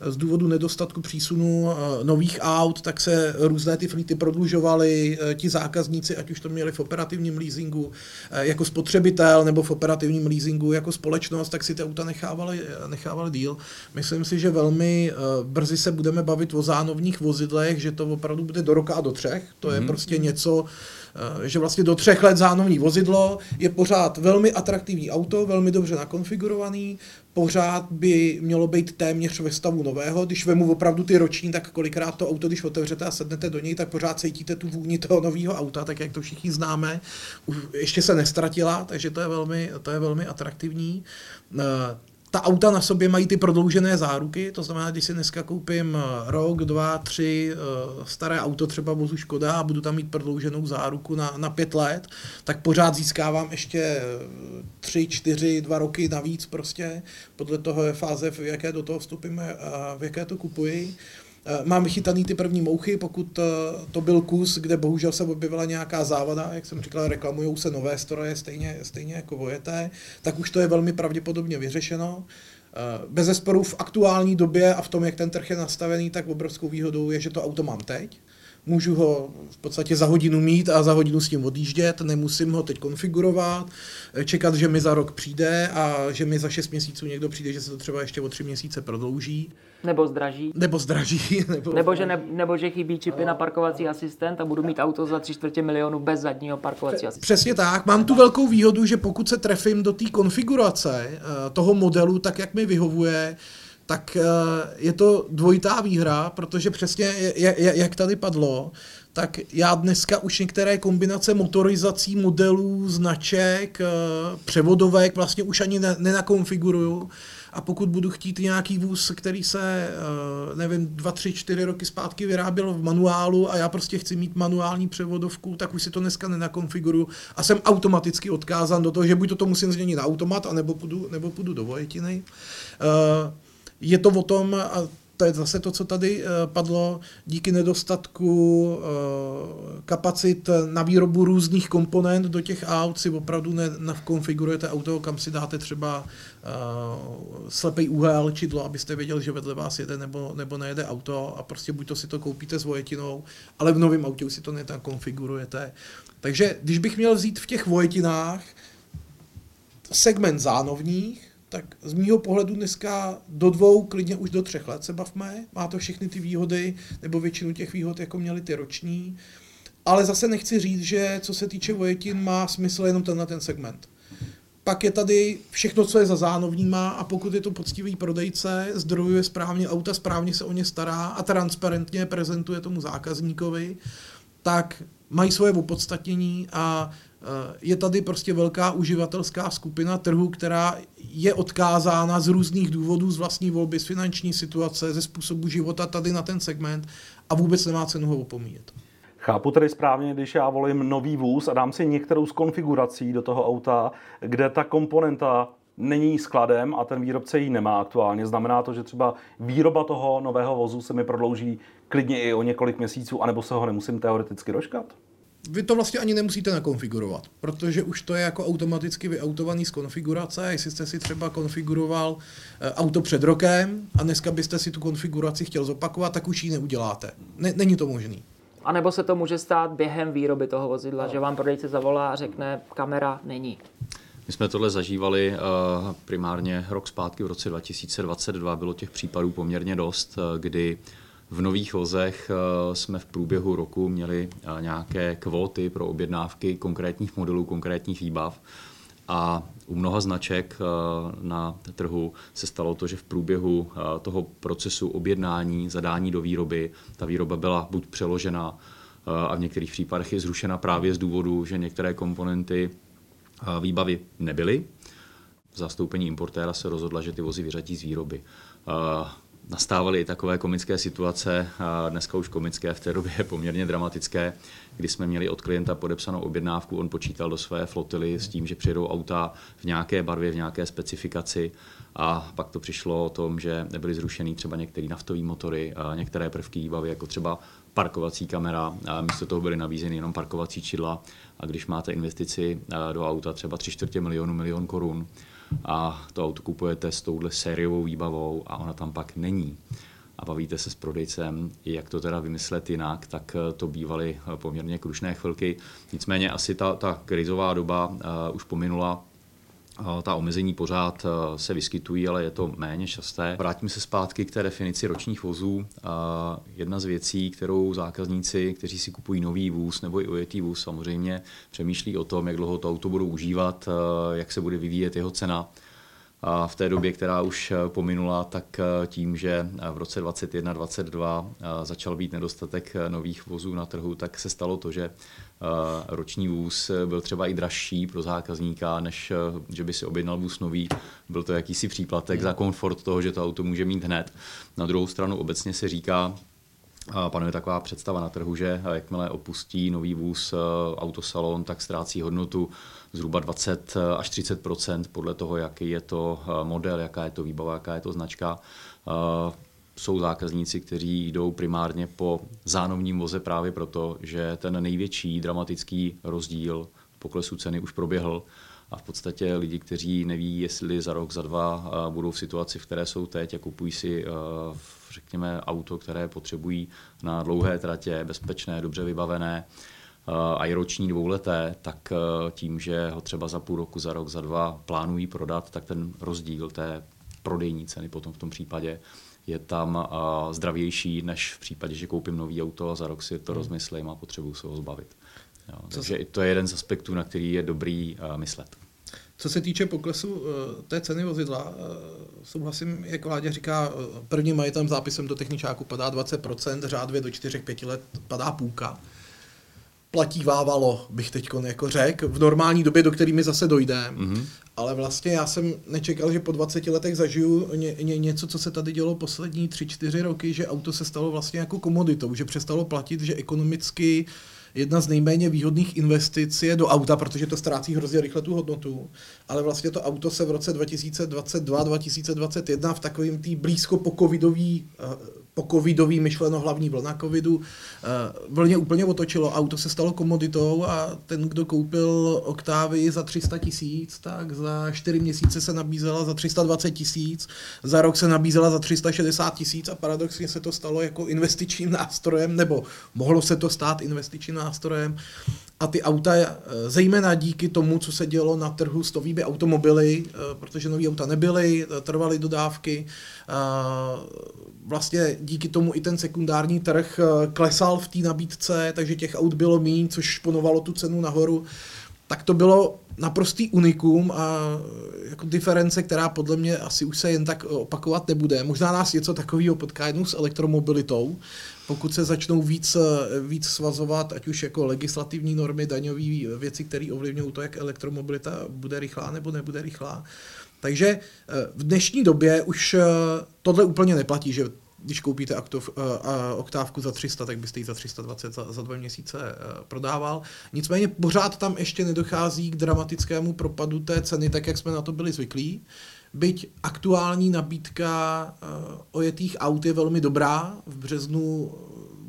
z důvodu nedostatku přísunu eh, nových aut, tak se různé ty flíty prodlužovaly, eh, ti zákazníci, ať už to měli v operativním leasingu eh, jako spotřebitel nebo v operativním leasingu jako společnost, tak si ty auta nechávali, nechávali díl. Myslím si, že velmi brzy se budeme bavit o zánovních vozidlech, že to opravdu bude do roka a do třech. To je mm-hmm. prostě něco, že vlastně do třech let zánovní vozidlo je pořád velmi atraktivní auto, velmi dobře nakonfigurovaný, pořád by mělo být téměř ve stavu nového. Když vemu opravdu ty roční, tak kolikrát to auto, když otevřete a sednete do něj, tak pořád cítíte tu vůni toho nového auta, tak jak to všichni známe. Už ještě se nestratila, takže to je velmi, to je velmi atraktivní. Ta auta na sobě mají ty prodloužené záruky, to znamená, když si dneska koupím eh, rok, dva, tři eh, staré auto, třeba vozu Škoda a budu tam mít prodlouženou záruku na, na pět let, tak pořád získávám ještě eh, tři, čtyři, dva roky navíc prostě, podle toho je fáze, v jaké do toho vstupíme a v jaké to kupuji. Eh, mám vychytaný ty první mouchy, pokud eh, to byl kus, kde bohužel se objevila nějaká závada, jak jsem říkal, reklamují se nové stroje stejně, stejně jako vojeté, tak už to je velmi pravděpodobně vyřešeno. Eh, bez zesporu v aktuální době a v tom, jak ten trh je nastavený, tak obrovskou výhodou je, že to auto mám teď můžu ho v podstatě za hodinu mít a za hodinu s tím odjíždět, nemusím ho teď konfigurovat, čekat, že mi za rok přijde a že mi za šest měsíců někdo přijde, že se to třeba ještě o tři měsíce prodlouží. Nebo zdraží. Nebo zdraží. [LAUGHS] Nebo, nebo, že, ne, nebo že chybí čipy na parkovací asistent a budu mít auto za tři čtvrtě milionu bez zadního parkovací asistenta. Přesně tak. Mám tu velkou výhodu, že pokud se trefím do té konfigurace eh, toho modelu, tak jak mi vyhovuje, tak eh, je to dvojitá výhra, protože přesně jak tady padlo, tak já dneska už některé kombinace motorizací, modelů, značek, eh, převodovek vlastně už ani nenakonfiguruju. A pokud budu chtít nějaký vůz, který se, eh, nevím, dva, tři, čtyři roky zpátky vyráběl v manuálu a já prostě chci mít manuální převodovku, tak už si to dneska nenakonfiguruju a jsem automaticky odkázán do toho, že buď to, to musím změnit na automat, anebo půjdu, nebo půjdu do vojetiny. Je to o tom, a to je zase to, co tady eh, padlo, díky nedostatku eh, kapacit na výrobu různých komponent do těch aut si opravdu nekonfigurujete auto, kam si dáte třeba uh, slepý úhel, čidlo, abyste věděli, že vedle vás jede nebo, nebo nejede auto a prostě buď to si to koupíte s vojetinou, ale v novém autě už si to nekonfigurujete. Takže když bych měl vzít v těch vojetinách segment zánovních, tak z mýho pohledu dneska do dvou, klidně už do třech let se bavme. Má to všechny ty výhody, nebo většinu těch výhod, jako měly ty roční. Ale zase nechci říct, že co se týče vojetin, má smysl jenom tenhle ten segment. Pak je tady všechno, co je za zánovníma a pokud je to poctivý prodejce, zdrojuje správně auta, správně se o ně stará a transparentně prezentuje tomu zákazníkovi, tak mají svoje opodstatnění a je tady prostě velká uživatelská skupina trhu, která je odkázána z různých důvodů, z vlastní volby, z finanční situace, ze způsobu života tady na ten segment a vůbec nemá cenu ho opomíjet. Chápu tedy správně, když já volím nový vůz a dám si některou z konfigurací do toho auta, kde ta komponenta není skladem a ten výrobce ji nemá aktuálně. Znamená to, že třeba výroba toho nového vozu se mi prodlouží klidně i o několik měsíců, anebo se ho nemusím teoreticky doškat? Vy to vlastně ani nemusíte nakonfigurovat, protože už to je jako automaticky vyautovaný z konfigurace. Jestli jste si třeba konfiguroval eh, auto před rokem a dneska byste si tu konfiguraci chtěl zopakovat, tak už ji neuděláte. Ne, není to možný. A nebo se to může stát během výroby toho vozidla, no. že vám prodejce zavolá a řekne, kamera není. My jsme tohle zažívali uh, primárně rok zpátky v roce 2022. Bylo těch případů poměrně dost, uh, kdy v nových vozech eh, jsme v průběhu roku měli eh, nějaké kvóty pro objednávky konkrétních modelů, konkrétních výbav. A u mnoha značek eh, na trhu se stalo to, že v průběhu toho procesu objednání, zadání do výroby, ta výroba byla buď přeložena a v některých případech je zrušena právě z důvodu, že některé komponenty výbavy nebyly. V zastoupení importéra se rozhodla, že ty vozy vyřadí z výroby nastávaly i takové komické situace, a dneska už komické, v té době poměrně dramatické, kdy jsme měli od klienta podepsanou objednávku, on počítal do své flotily s tím, že přijedou auta v nějaké barvě, v nějaké specifikaci. A pak to přišlo o tom, že nebyly zrušeny třeba některé naftové motory, a některé prvky výbavy, jako třeba parkovací kamera, a místo toho byly nabízeny jenom parkovací čidla. A když máte investici do auta třeba 3 čtvrtě milionu, milion korun, a to auto kupujete s touhle sériovou výbavou a ona tam pak není a bavíte se s prodejcem, jak to teda vymyslet jinak, tak eh, to bývaly eh, poměrně krušné chvilky. Nicméně asi ta, ta krizová doba uh, už pominula ta omezení pořád se vyskytují, ale je to méně časté. Vrátím se zpátky k té definici ročních vozů. Jedna z věcí, kterou zákazníci, kteří si kupují nový vůz nebo i ojetý vůz, samozřejmě přemýšlí o tom, jak dlouho to auto budou užívat, jak se bude vyvíjet jeho cena. A v té době, která už pominula, tak tím, že v roce 2021-2022 začal být nedostatek nových vozů na trhu, tak se stalo to, že roční vůz byl třeba i dražší pro zákazníka, než že by si objednal vůz nový. Byl to jakýsi příplatek za komfort toho, že to auto může mít hned. Na druhou stranu obecně se říká, panuje taková představa na trhu, že jakmile opustí nový vůz autosalon, tak ztrácí hodnotu zhruba 20 až 30% podle toho, jaký je to model, jaká je to výbava, jaká je to značka jsou zákazníci, kteří jdou primárně po zánovním voze právě proto, že ten největší dramatický rozdíl poklesu ceny už proběhl. A v podstatě lidi, kteří neví, jestli za rok, za dva budou v situaci, v které jsou teď a kupují si, řekněme, auto, které potřebují na dlouhé tratě, bezpečné, dobře vybavené, a i roční dvouleté, tak tím, že ho třeba za půl roku, za rok, za dva plánují prodat, tak ten rozdíl té prodejní ceny potom v tom případě je tam zdravější, než v případě, že koupím nový auto a za rok si to hmm. rozmyslím a potřebuji se ho zbavit. Jo, takže se... to je jeden z aspektů, na který je dobrý myslet. Co se týče poklesu e, té ceny vozidla, e, souhlasím, jak Vládě říká, e, prvním majitem zápisem do techničáku padá 20%, řádově do 4-5 let padá půlka platí vávalo, bych teď jako řekl, v normální době, do které mi zase dojde. Mm-hmm. Ale vlastně já jsem nečekal, že po 20 letech zažiju ně, ně, něco, co se tady dělo poslední 3-4 roky, že auto se stalo vlastně jako komoditou, že přestalo platit, že ekonomicky jedna z nejméně výhodných investic je do auta, protože to ztrácí hrozně rychle tu hodnotu, ale vlastně to auto se v roce 2022-2021 v takovým tý blízko po covidový uh, po covidový myšleno hlavní vlna covidu, eh, vlně úplně otočilo, auto se stalo komoditou a ten, kdo koupil Octavii za 300 tisíc, tak za 4 měsíce se nabízela za 320 tisíc, za rok se nabízela za 360 tisíc a paradoxně se to stalo jako investičním nástrojem, nebo mohlo se to stát investičním nástrojem a ty auta, eh, zejména díky tomu, co se dělo na trhu s novými automobily, eh, protože nový auta nebyly, trvaly dodávky, vlastně díky tomu i ten sekundární trh eh, klesal v té nabídce, takže těch aut bylo méně, což šponovalo tu cenu nahoru. Tak to bylo naprostý unikum a jako diference, která podle mě asi už se jen tak opakovat nebude. Možná nás něco takového potká jednou s elektromobilitou, pokud se začnou víc, víc svazovat, ať už jako legislativní normy, daňové věci, které ovlivňují to, jak elektromobilita bude rychlá nebo nebude rychlá. Takže eh, v dnešní době už eh, tohle úplně neplatí, že když koupíte aktov, uh, oktávku za 300, tak byste ji za 320 za, za dva měsíce uh, prodával. Nicméně pořád tam ještě nedochází k dramatickému propadu té ceny, tak jak jsme na to byli zvyklí. Byť aktuální nabídka uh, ojetých aut je velmi dobrá. V březnu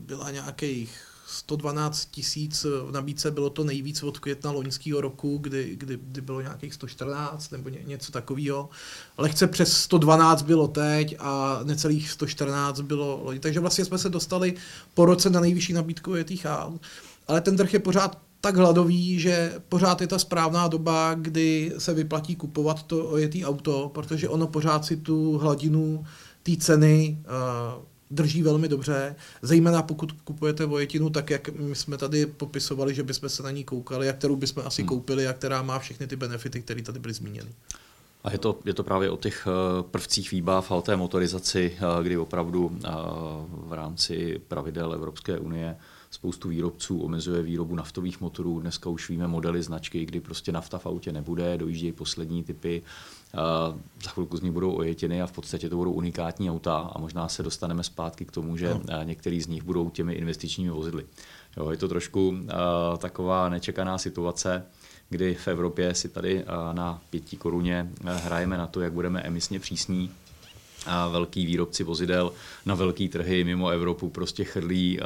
byla nějakých 112 tisíc v nabídce, bylo to nejvíc od května loňského roku, kdy, kdy, kdy bylo nějakých 114 nebo ně, něco takového. Lehce přes 112 bylo teď a necelých 114 bylo loni. Takže vlastně jsme se dostali po roce na nejvyšší nabídku jetých aut. Ale ten trh je pořád tak hladový, že pořád je ta správná doba, kdy se vyplatí kupovat to ojetý auto, protože ono pořád si tu hladinu té ceny uh, drží velmi dobře, zejména pokud kupujete vojetinu tak, jak my jsme tady popisovali, že bychom se na ní koukali a kterou bychom asi hmm. koupili a která má všechny ty benefity, které tady byly zmíněny. A je to, je to právě o těch eh, prvcích výbav a o té motorizaci, eh, kdy opravdu eh, v rámci pravidel Evropské unie spoustu výrobců omezuje výrobu naftových motorů. Dneska už víme modely značky, kdy prostě nafta v autě nebude, dojíždějí poslední typy za chvilku z nich budou ojetiny a v podstatě to budou unikátní auta a možná se dostaneme zpátky k tomu, že no. některý z nich budou těmi investičními vozidly. Jo, je to trošku uh, taková nečekaná situace, kdy v Evropě si tady uh, na pěti koruně uh, hrajeme na to, jak budeme emisně přísní a velký výrobci vozidel na velký trhy mimo Evropu prostě chrlí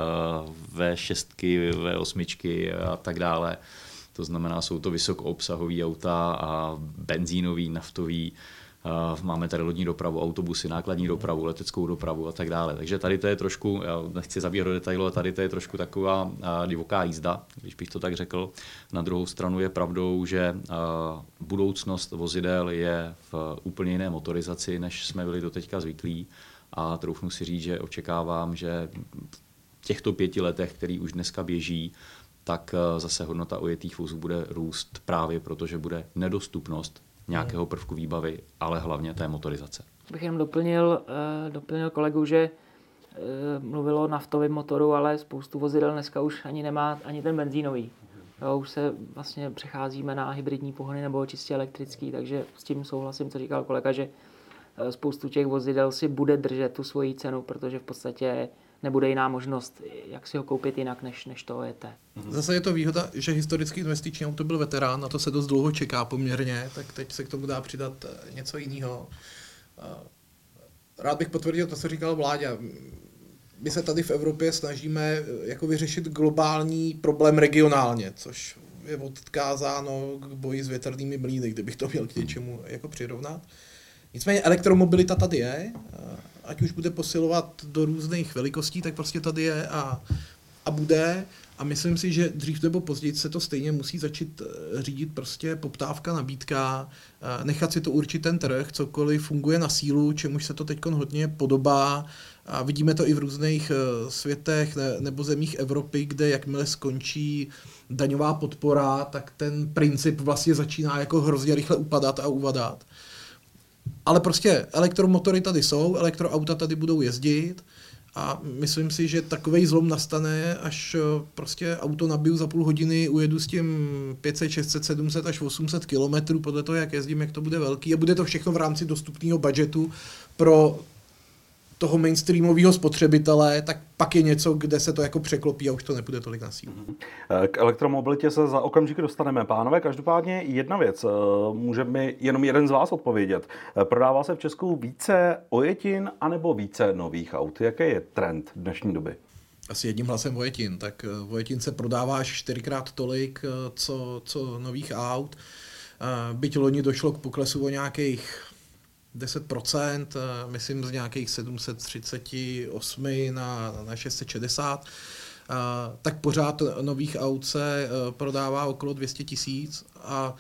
V6, V8 a tak dále. To znamená, jsou to vysokoobsahové auta a benzínový, naftový. máme tady lodní dopravu, autobusy, nákladní dopravu, leteckou dopravu a tak dále. Takže tady to je trošku, já nechci zabíhat do detailu, ale tady to je trošku taková divoká jízda, když bych to tak řekl. Na druhou stranu je pravdou, že budoucnost vozidel je v úplně jiné motorizaci, než jsme byli doteďka zvyklí a troufnu si říct, že očekávám, že v těchto pěti letech, který už dneska běží, tak zase hodnota ojetých vozů bude růst právě proto, že bude nedostupnost nějakého prvku výbavy, ale hlavně té motorizace. Bych jenom doplnil, uh, doplnil kolegu, že uh, mluvilo o naftovém motoru, ale spoustu vozidel dneska už ani nemá ani ten benzínový. Jo, už se vlastně přecházíme na hybridní pohony nebo čistě elektrický, takže s tím souhlasím, co říkal kolega, že eh, spoustu těch vozidel si bude držet tu svoji cenu, protože v podstatě nebude jiná možnost, jak si ho koupit jinak, než, než to ET. Zase je to výhoda, že historický investiční auto byl veterán, na to se dost dlouho čeká poměrně, tak teď se k tomu dá přidat eh, něco jiného. Eh, rád bych potvrdil to, co říkal Vláďa. My se tady v Evropě snažíme eh, jako vyřešit globální problém regionálně, což je odkázáno k boji s větrnými mlýny, kdybych to měl k něčemu jako přirovnat. Nicméně elektromobilita tady je ať už bude posilovat do různých velikostí, tak prostě tady je a, a bude. A myslím si, že dřív nebo později se to stejně musí začít eh, řídit prostě poptávka, nabídka, eh, nechat si to určit ten trh, cokoliv funguje na sílu, čemuž se to teď hodně podobá. A vidíme to i v různých eh, světech nebo zemích Evropy, kde jakmile skončí daňová podpora, tak ten princip vlastně začíná jako hrozně rychle upadat a uvadat. Ale prostě elektromotory tady jsou, elektroauta tady budou jezdit a myslím si, že takový zlom nastane, až eh, prostě auto nabiju za půl hodiny, ujedu s tím 500, 600, 700 až 800 kilometrů podle toho, jak jezdím, jak to bude velký a bude to všechno v rámci dostupného budgetu pro toho mainstreamového spotřebitele, tak pak je něco, kde se to jako překlopí a už to nebude tolik na sílu. K elektromobilitě se za okamžik dostaneme. Pánové, každopádně jedna věc, eh, může mi jenom jeden z vás odpovědět. Eh, prodává se v Česku více ojetin anebo více nových aut? Jaký je trend dnešní doby? Asi jedním hlasem Vojetin. Tak eh, Vojetin se prodává až čtyřikrát tolik, co, co nových aut. Byť loni došlo k poklesu o nějakých 10%, eh, myslím z nějakých 738 na, na 660, eh, tak pořád nových aut se eh, prodává okolo 200 tisíc a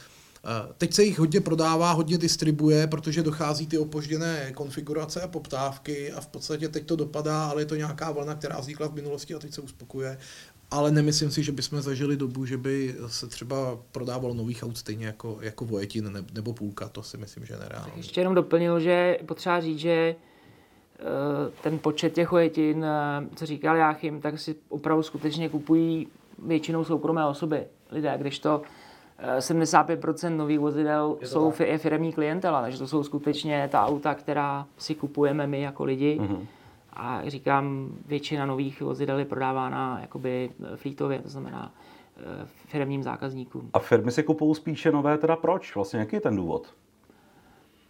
Teď se jich hodně prodává, hodně distribuje, protože dochází ty opožděné konfigurace a poptávky a v podstatě teď to dopadá, ale je to nějaká vlna, která vznikla v minulosti a teď se uspokuje ale nemyslím si, že bychom zažili dobu, že by se třeba prodávalo nových aut stejně jako, jako Vojetin nebo půlka, to si myslím, že je nereálné. Ještě jenom doplnil, že potřeba říct, že eh, ten počet těch Vojetin, eh, co říkal Jáchym, tak si opravdu skutečně kupují většinou soukromé osoby, lidé, když to 75% eh, nových vozidel jsou fi- firmní klientela, takže to jsou skutečně ta auta, která si kupujeme my jako lidi. Mm-hmm a říkám, většina nových vozidel je prodávána jakoby flítově, to znamená eh, firmním zákazníkům. A firmy si kupují spíše nové, teda proč? Vlastně jaký je ten důvod?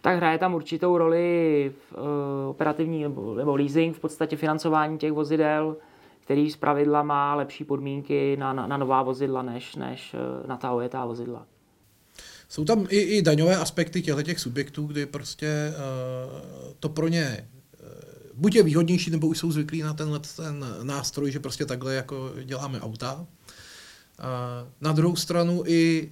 Tak hraje tam určitou roli v, uh, operativní nebo, nebo leasing, v podstatě financování těch vozidel, který z pravidla má lepší podmínky na, na, na nová vozidla než, než uh, na ta ojetá vozidla. Jsou tam i, i daňové aspekty těchto těch subjektů, kdy prostě uh, to pro ně buď je výhodnější, nebo už jsou zvyklí na tenhle ten nástroj, že prostě takhle jako děláme auta. Na druhou stranu i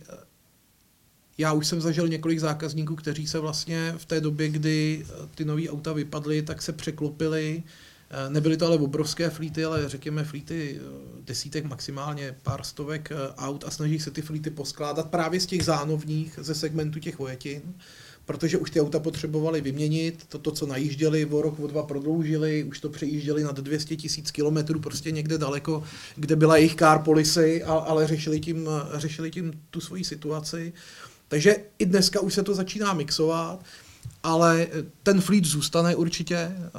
já už jsem zažil několik zákazníků, kteří se vlastně v té době, kdy ty nové auta vypadly, tak se překlopili. Nebyly to ale obrovské flíty, ale řekněme flíty desítek, maximálně pár stovek aut a snaží se ty flíty poskládat právě z těch zánovních ze segmentu těch vojetin protože už ty auta potřebovali vyměnit, to, co najížděli, o rok, o dva prodloužili, už to přejížděli nad 200 tisíc kilometrů, prostě někde daleko, kde byla jejich car policy, ale řešili tím, řešili tím tu svoji situaci. Takže i dneska už se to začíná mixovat ale ten fleet zůstane určitě. Eh,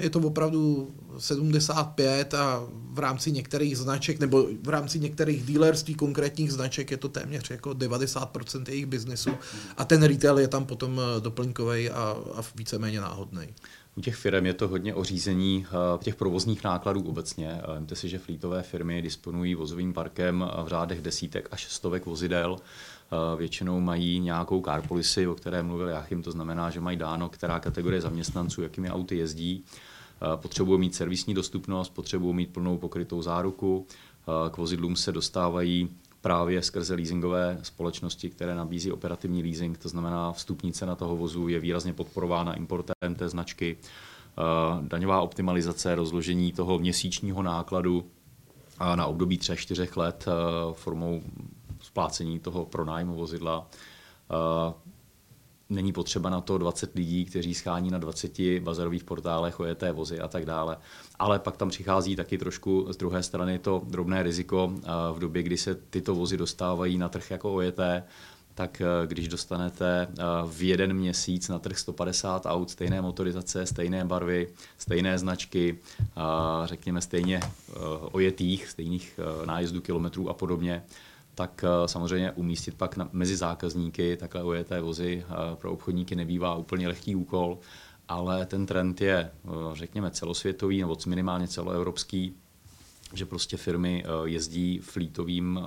je to opravdu 75 a v rámci některých značek nebo v rámci některých dealerství konkrétních značek je to téměř jako 90% jejich biznesu a ten retail je tam potom eh, doplňkový a, a víceméně náhodný. U těch firm je to hodně o řízení eh, těch provozních nákladů obecně. Vemte si, že flítové firmy disponují vozovým parkem v řádech desítek až stovek vozidel většinou mají nějakou car policy, o které mluvil Jachim, to znamená, že mají dáno, která kategorie zaměstnanců, jakými auty jezdí. Potřebují mít servisní dostupnost, potřebují mít plnou pokrytou záruku. K vozidlům se dostávají právě skrze leasingové společnosti, které nabízí operativní leasing, to znamená vstupní cena toho vozu je výrazně podporována importem té značky. Daňová optimalizace, rozložení toho měsíčního nákladu na období 3-4 let formou splácení toho pronájmu vozidla. Není potřeba na to 20 lidí, kteří schání na 20 bazarových portálech ojeté vozy a tak dále. Ale pak tam přichází taky trošku z druhé strany to drobné riziko v době, kdy se tyto vozy dostávají na trh jako ojeté, tak když dostanete v jeden měsíc na trh 150 aut stejné motorizace, stejné barvy, stejné značky, řekněme stejně ojetých, stejných nájezdů kilometrů a podobně, tak eh, samozřejmě umístit pak na, mezi zákazníky takhle ojeté vozy eh, pro obchodníky nebývá úplně lehký úkol, ale ten trend je, eh, řekněme, celosvětový nebo minimálně celoevropský, že prostě firmy jezdí flítovým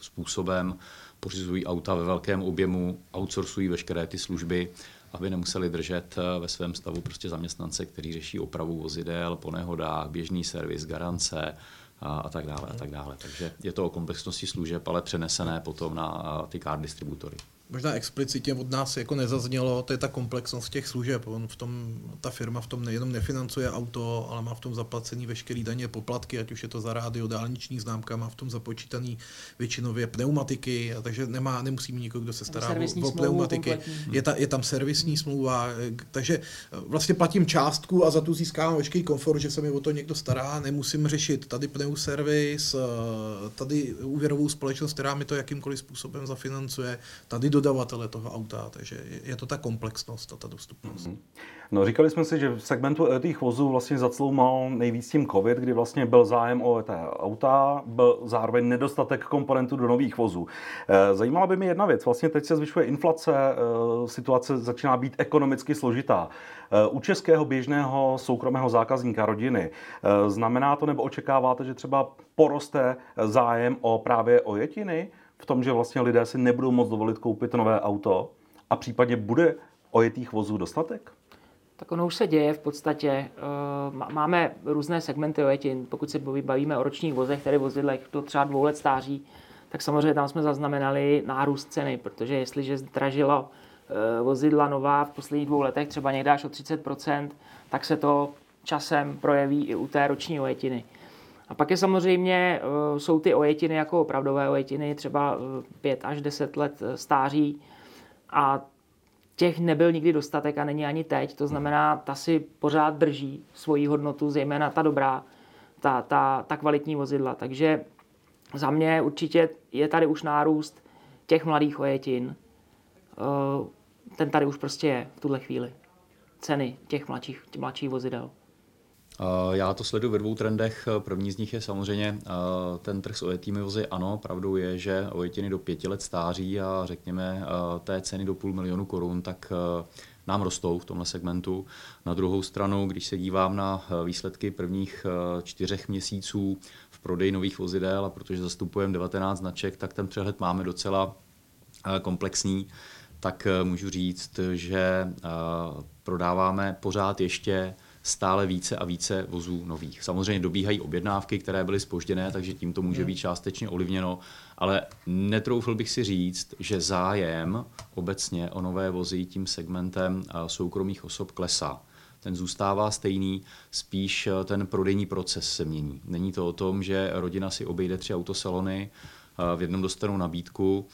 způsobem, pořizují auta ve velkém objemu, outsourcují veškeré ty služby, aby nemuseli držet ve svém stavu prostě zaměstnance, kteří řeší opravu vozidel po nehodách, běžný servis, garance, a, a tak dále a tak dále. Takže je to o komplexnosti služeb, ale přenesené potom na ty card distributory možná explicitně od nás jako nezaznělo, to je ta komplexnost těch služeb. On v tom, ta firma v tom nejenom nefinancuje auto, ale má v tom zaplacený veškerý daně, poplatky, ať už je to za rádio, dálniční známka, má v tom započítaný většinově pneumatiky, a takže nemá, nemusí mít nikdo, kdo se stará o, o pneumatiky. Je, ta, je tam servisní smlouva, takže vlastně platím částku a za tu získávám veškerý komfort, že se mi o to někdo stará, nemusím řešit tady pneuservis, tady úvěrovou společnost, která mi to jakýmkoliv způsobem zafinancuje, tady do dodavatele toho auta, takže je to ta komplexnost a ta dostupnost. Mm-hmm. No, říkali jsme si, že v segmentu těch vozů vlastně zacloumal nejvíc tím COVID, kdy vlastně byl zájem o té auta, byl zároveň nedostatek komponentů do nových vozů. Eh, zajímala by mě jedna věc. Vlastně teď se zvyšuje inflace, eh, situace začíná být ekonomicky složitá. Eh, u českého běžného soukromého zákazníka rodiny znamená to nebo očekáváte, že třeba poroste zájem o právě ojetiny? V tom, že vlastně lidé si nebudou moct dovolit koupit nové auto a případně bude ojetých vozů dostatek? Tak ono už se děje v podstatě. Eh, máme různé segmenty ojetin. Pokud se bavíme o ročních vozech, tedy vozidlech do třeba dvou let stáří, tak samozřejmě tam jsme zaznamenali nárůst ceny, protože jestliže zdražilo eh, vozidla nová v posledních dvou letech třeba někde až o 30%, tak se to časem projeví i u té roční ojetiny. A pak je samozřejmě, eh, jsou ty ojetiny jako opravdové ojetiny, třeba 5 eh, až 10 let eh, stáří a těch nebyl nikdy dostatek a není ani teď. To znamená, ta si pořád drží svoji hodnotu, zejména ta dobrá, ta, ta, ta kvalitní vozidla. Takže za mě určitě je tady už nárůst těch mladých ojetin. Ten tady už prostě je v tuhle chvíli. Ceny těch mladších, těch mladších vozidel. Já to sleduji ve dvou trendech. První z nich je samozřejmě ten trh s ojetými vozy. Ano, pravdou je, že ojetiny do pěti let stáří a řekněme té ceny do půl milionu korun, tak nám rostou v tomhle segmentu. Na druhou stranu, když se dívám na výsledky prvních čtyřech měsíců v prodeji nových vozidel, a protože zastupujeme 19 značek, tak ten přehled máme docela komplexní, tak můžu říct, že prodáváme pořád ještě stále více a více vozů nových. Samozřejmě dobíhají objednávky, které byly spožděné, takže tím to může hmm. být částečně ovlivněno, ale netroufl bych si říct, že zájem obecně o nové vozy tím segmentem soukromých osob klesá ten zůstává stejný, spíš e, ten prodejní proces se mění. Není to o tom, že rodina si obejde tři autosalony, v jednom dostanou nabídku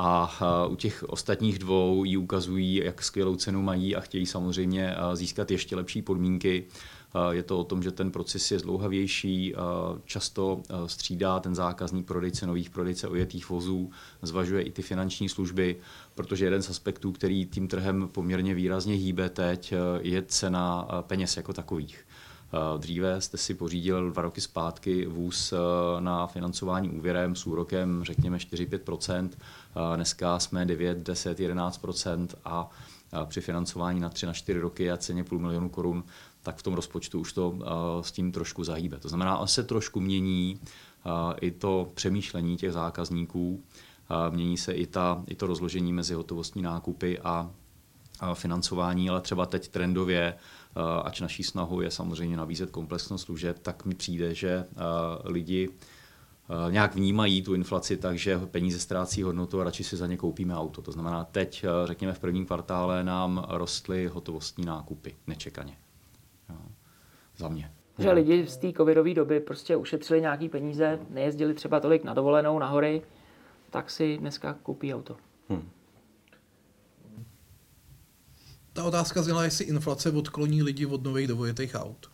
a u těch ostatních dvou ji ukazují, jak skvělou cenu mají a chtějí samozřejmě získat ještě lepší podmínky. Je to o tom, že ten proces je zdlouhavější, často střídá ten zákazník prodejce nových, prodejce ojetých vozů, zvažuje i ty finanční služby, protože jeden z aspektů, který tím trhem poměrně výrazně hýbe teď, je cena peněz jako takových. Eh, dříve jste si pořídil dva roky zpátky vůz eh, na financování úvěrem s úrokem řekněme 4-5%, eh, dneska jsme 9, 10, 11% a při financování na 3 na 4 roky a ceně půl milionu korun, tak v tom rozpočtu už to s tím trošku zahýbe. To znamená, se trošku mění i to přemýšlení těch zákazníků mění se i, ta, i to rozložení mezi hotovostní nákupy a, financování, ale třeba teď trendově, ač naší snahu je samozřejmě navízet komplexnost služeb, tak mi přijde, že lidi nějak vnímají tu inflaci tak, že peníze ztrácí hodnotu a radši si za ně koupíme auto. To znamená, teď, řekněme, v prvním kvartále nám rostly hotovostní nákupy nečekaně. Za mě. Že lidi z té covidové doby prostě ušetřili nějaký peníze, nejezdili třeba tolik na dovolenou, na hory, tak si dneska koupí auto. Hmm. Ta otázka zněla, jestli inflace odkloní lidi od nových dvojitých aut.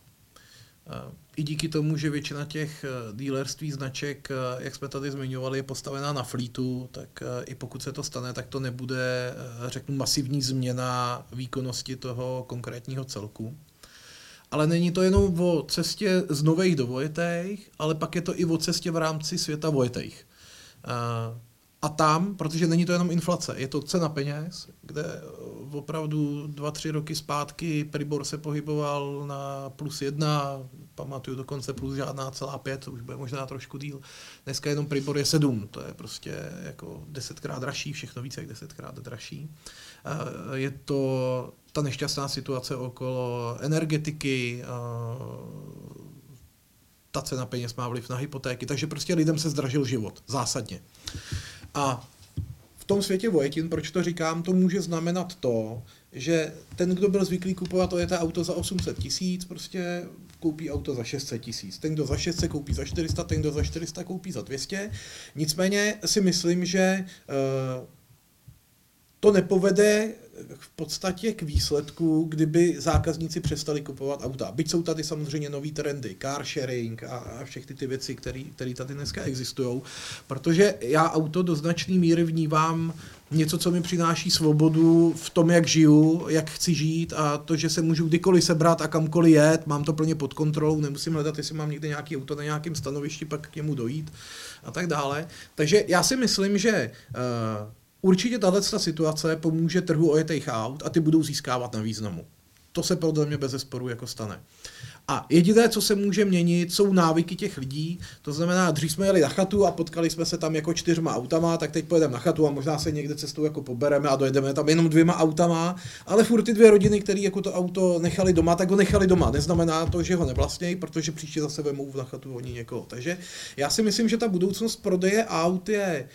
I díky tomu, že většina těch eh, dealerství značek, eh, jak jsme tady zmiňovali, je postavená na fleetu, tak eh, i pokud se to stane, tak to nebude, řeknu, masivní změna výkonnosti toho konkrétního celku. Ale není to jenom o cestě z nových do vojitejch, ale pak je to i o cestě v rámci světa vojitejch. A tam, protože není to jenom inflace, je to cena peněz, kde opravdu dva, tři roky zpátky Pribor se pohyboval na plus jedna, pamatuju dokonce plus žádná celá pět, už bude možná trošku díl. Dneska jenom Pribor je sedm, to je prostě jako desetkrát dražší, všechno více jak desetkrát dražší. Je to ta nešťastná situace okolo energetiky, ta cena peněz má vliv na hypotéky, takže prostě lidem se zdražil život, zásadně. A v tom světě vojetin, proč to říkám, to může znamenat to, že ten, kdo byl zvyklý kupovat to auto za 800 tisíc, prostě koupí auto za 600 tisíc. Ten, kdo za 600 koupí za 400, ten, kdo za 400 koupí za 200. Nicméně si myslím, že uh, to nepovede v podstatě k výsledku, kdyby zákazníci přestali kupovat auta. Byť jsou tady samozřejmě nový trendy, car sharing a, a všechny ty věci, které tady dneska existují, protože já auto do značné míry vnívám něco, co mi přináší svobodu v tom, jak žiju, jak chci žít a to, že se můžu kdykoliv sebrat a kamkoliv jet, mám to plně pod kontrolou, nemusím hledat, jestli mám někde nějaký auto na nějakém stanovišti, pak k němu dojít a tak dále. Takže já si myslím, že uh, Určitě tahle situace pomůže trhu ojetých aut a ty budou získávat na významu. To se podle mě bez zesporu jako stane. A jediné, co se může měnit, jsou návyky těch lidí. To znamená, dřív jsme jeli na chatu a potkali jsme se tam jako čtyřma autama, tak teď pojedeme na chatu a možná se někde cestou jako pobereme a dojedeme tam jenom dvěma autama, ale furt ty dvě rodiny, které jako to auto nechali doma, tak ho nechali doma. Neznamená to, že ho nevlastnějí, protože příště zase vemou na chatu oni někoho. Takže já si myslím, že ta budoucnost prodeje aut je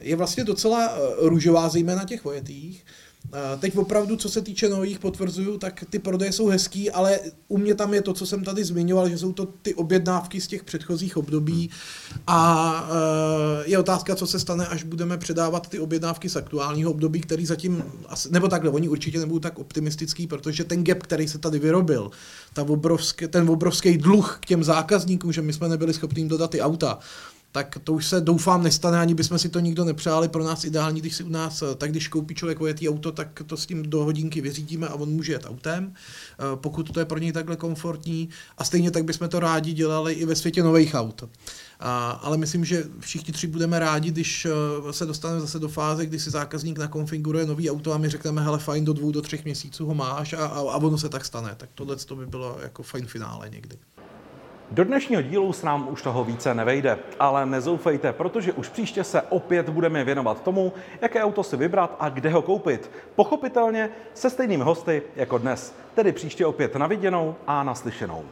je vlastně docela eh, růžová, zejména těch vojetých. Eh, teď opravdu, co se týče nových, potvrzuju, tak ty prodeje jsou hezký, ale u mě tam je to, co jsem tady zmiňoval, že jsou to ty objednávky z těch předchozích období a eh, je otázka, co se stane, až budeme předávat ty objednávky z aktuálního období, který zatím, nebo takhle, oni určitě nebudou tak optimistický, protože ten gap, který se tady vyrobil, ta obrovský, ten obrovský dluh k těm zákazníkům, že my jsme nebyli schopni jim dodat ty auta, tak to už se doufám nestane, ani bychom si to nikdo nepřáli. Pro nás ideální, když si u nás, eh, tak když koupí člověk ojetý auto, tak to s tím do hodinky vyřídíme a on může jet autem, eh, pokud to je pro něj takhle komfortní. A stejně tak bychom to rádi dělali i ve světě nových aut. A, ale myslím, že všichni tři budeme rádi, když eh, se dostaneme zase do fáze, kdy si zákazník nakonfiguruje nový auto a my řekneme, hele, fajn, do dvou, do třech měsíců ho máš a, a, a ono se tak stane. Tak tohle to by bylo jako fajn finále někdy. Do dnešního dílu s nám už toho více nevejde, ale nezoufejte, protože už příště se opět budeme věnovat tomu, jaké auto si vybrat a kde ho koupit. Pochopitelně se stejnými hosty jako dnes, tedy příště opět na viděnou a naslyšenou.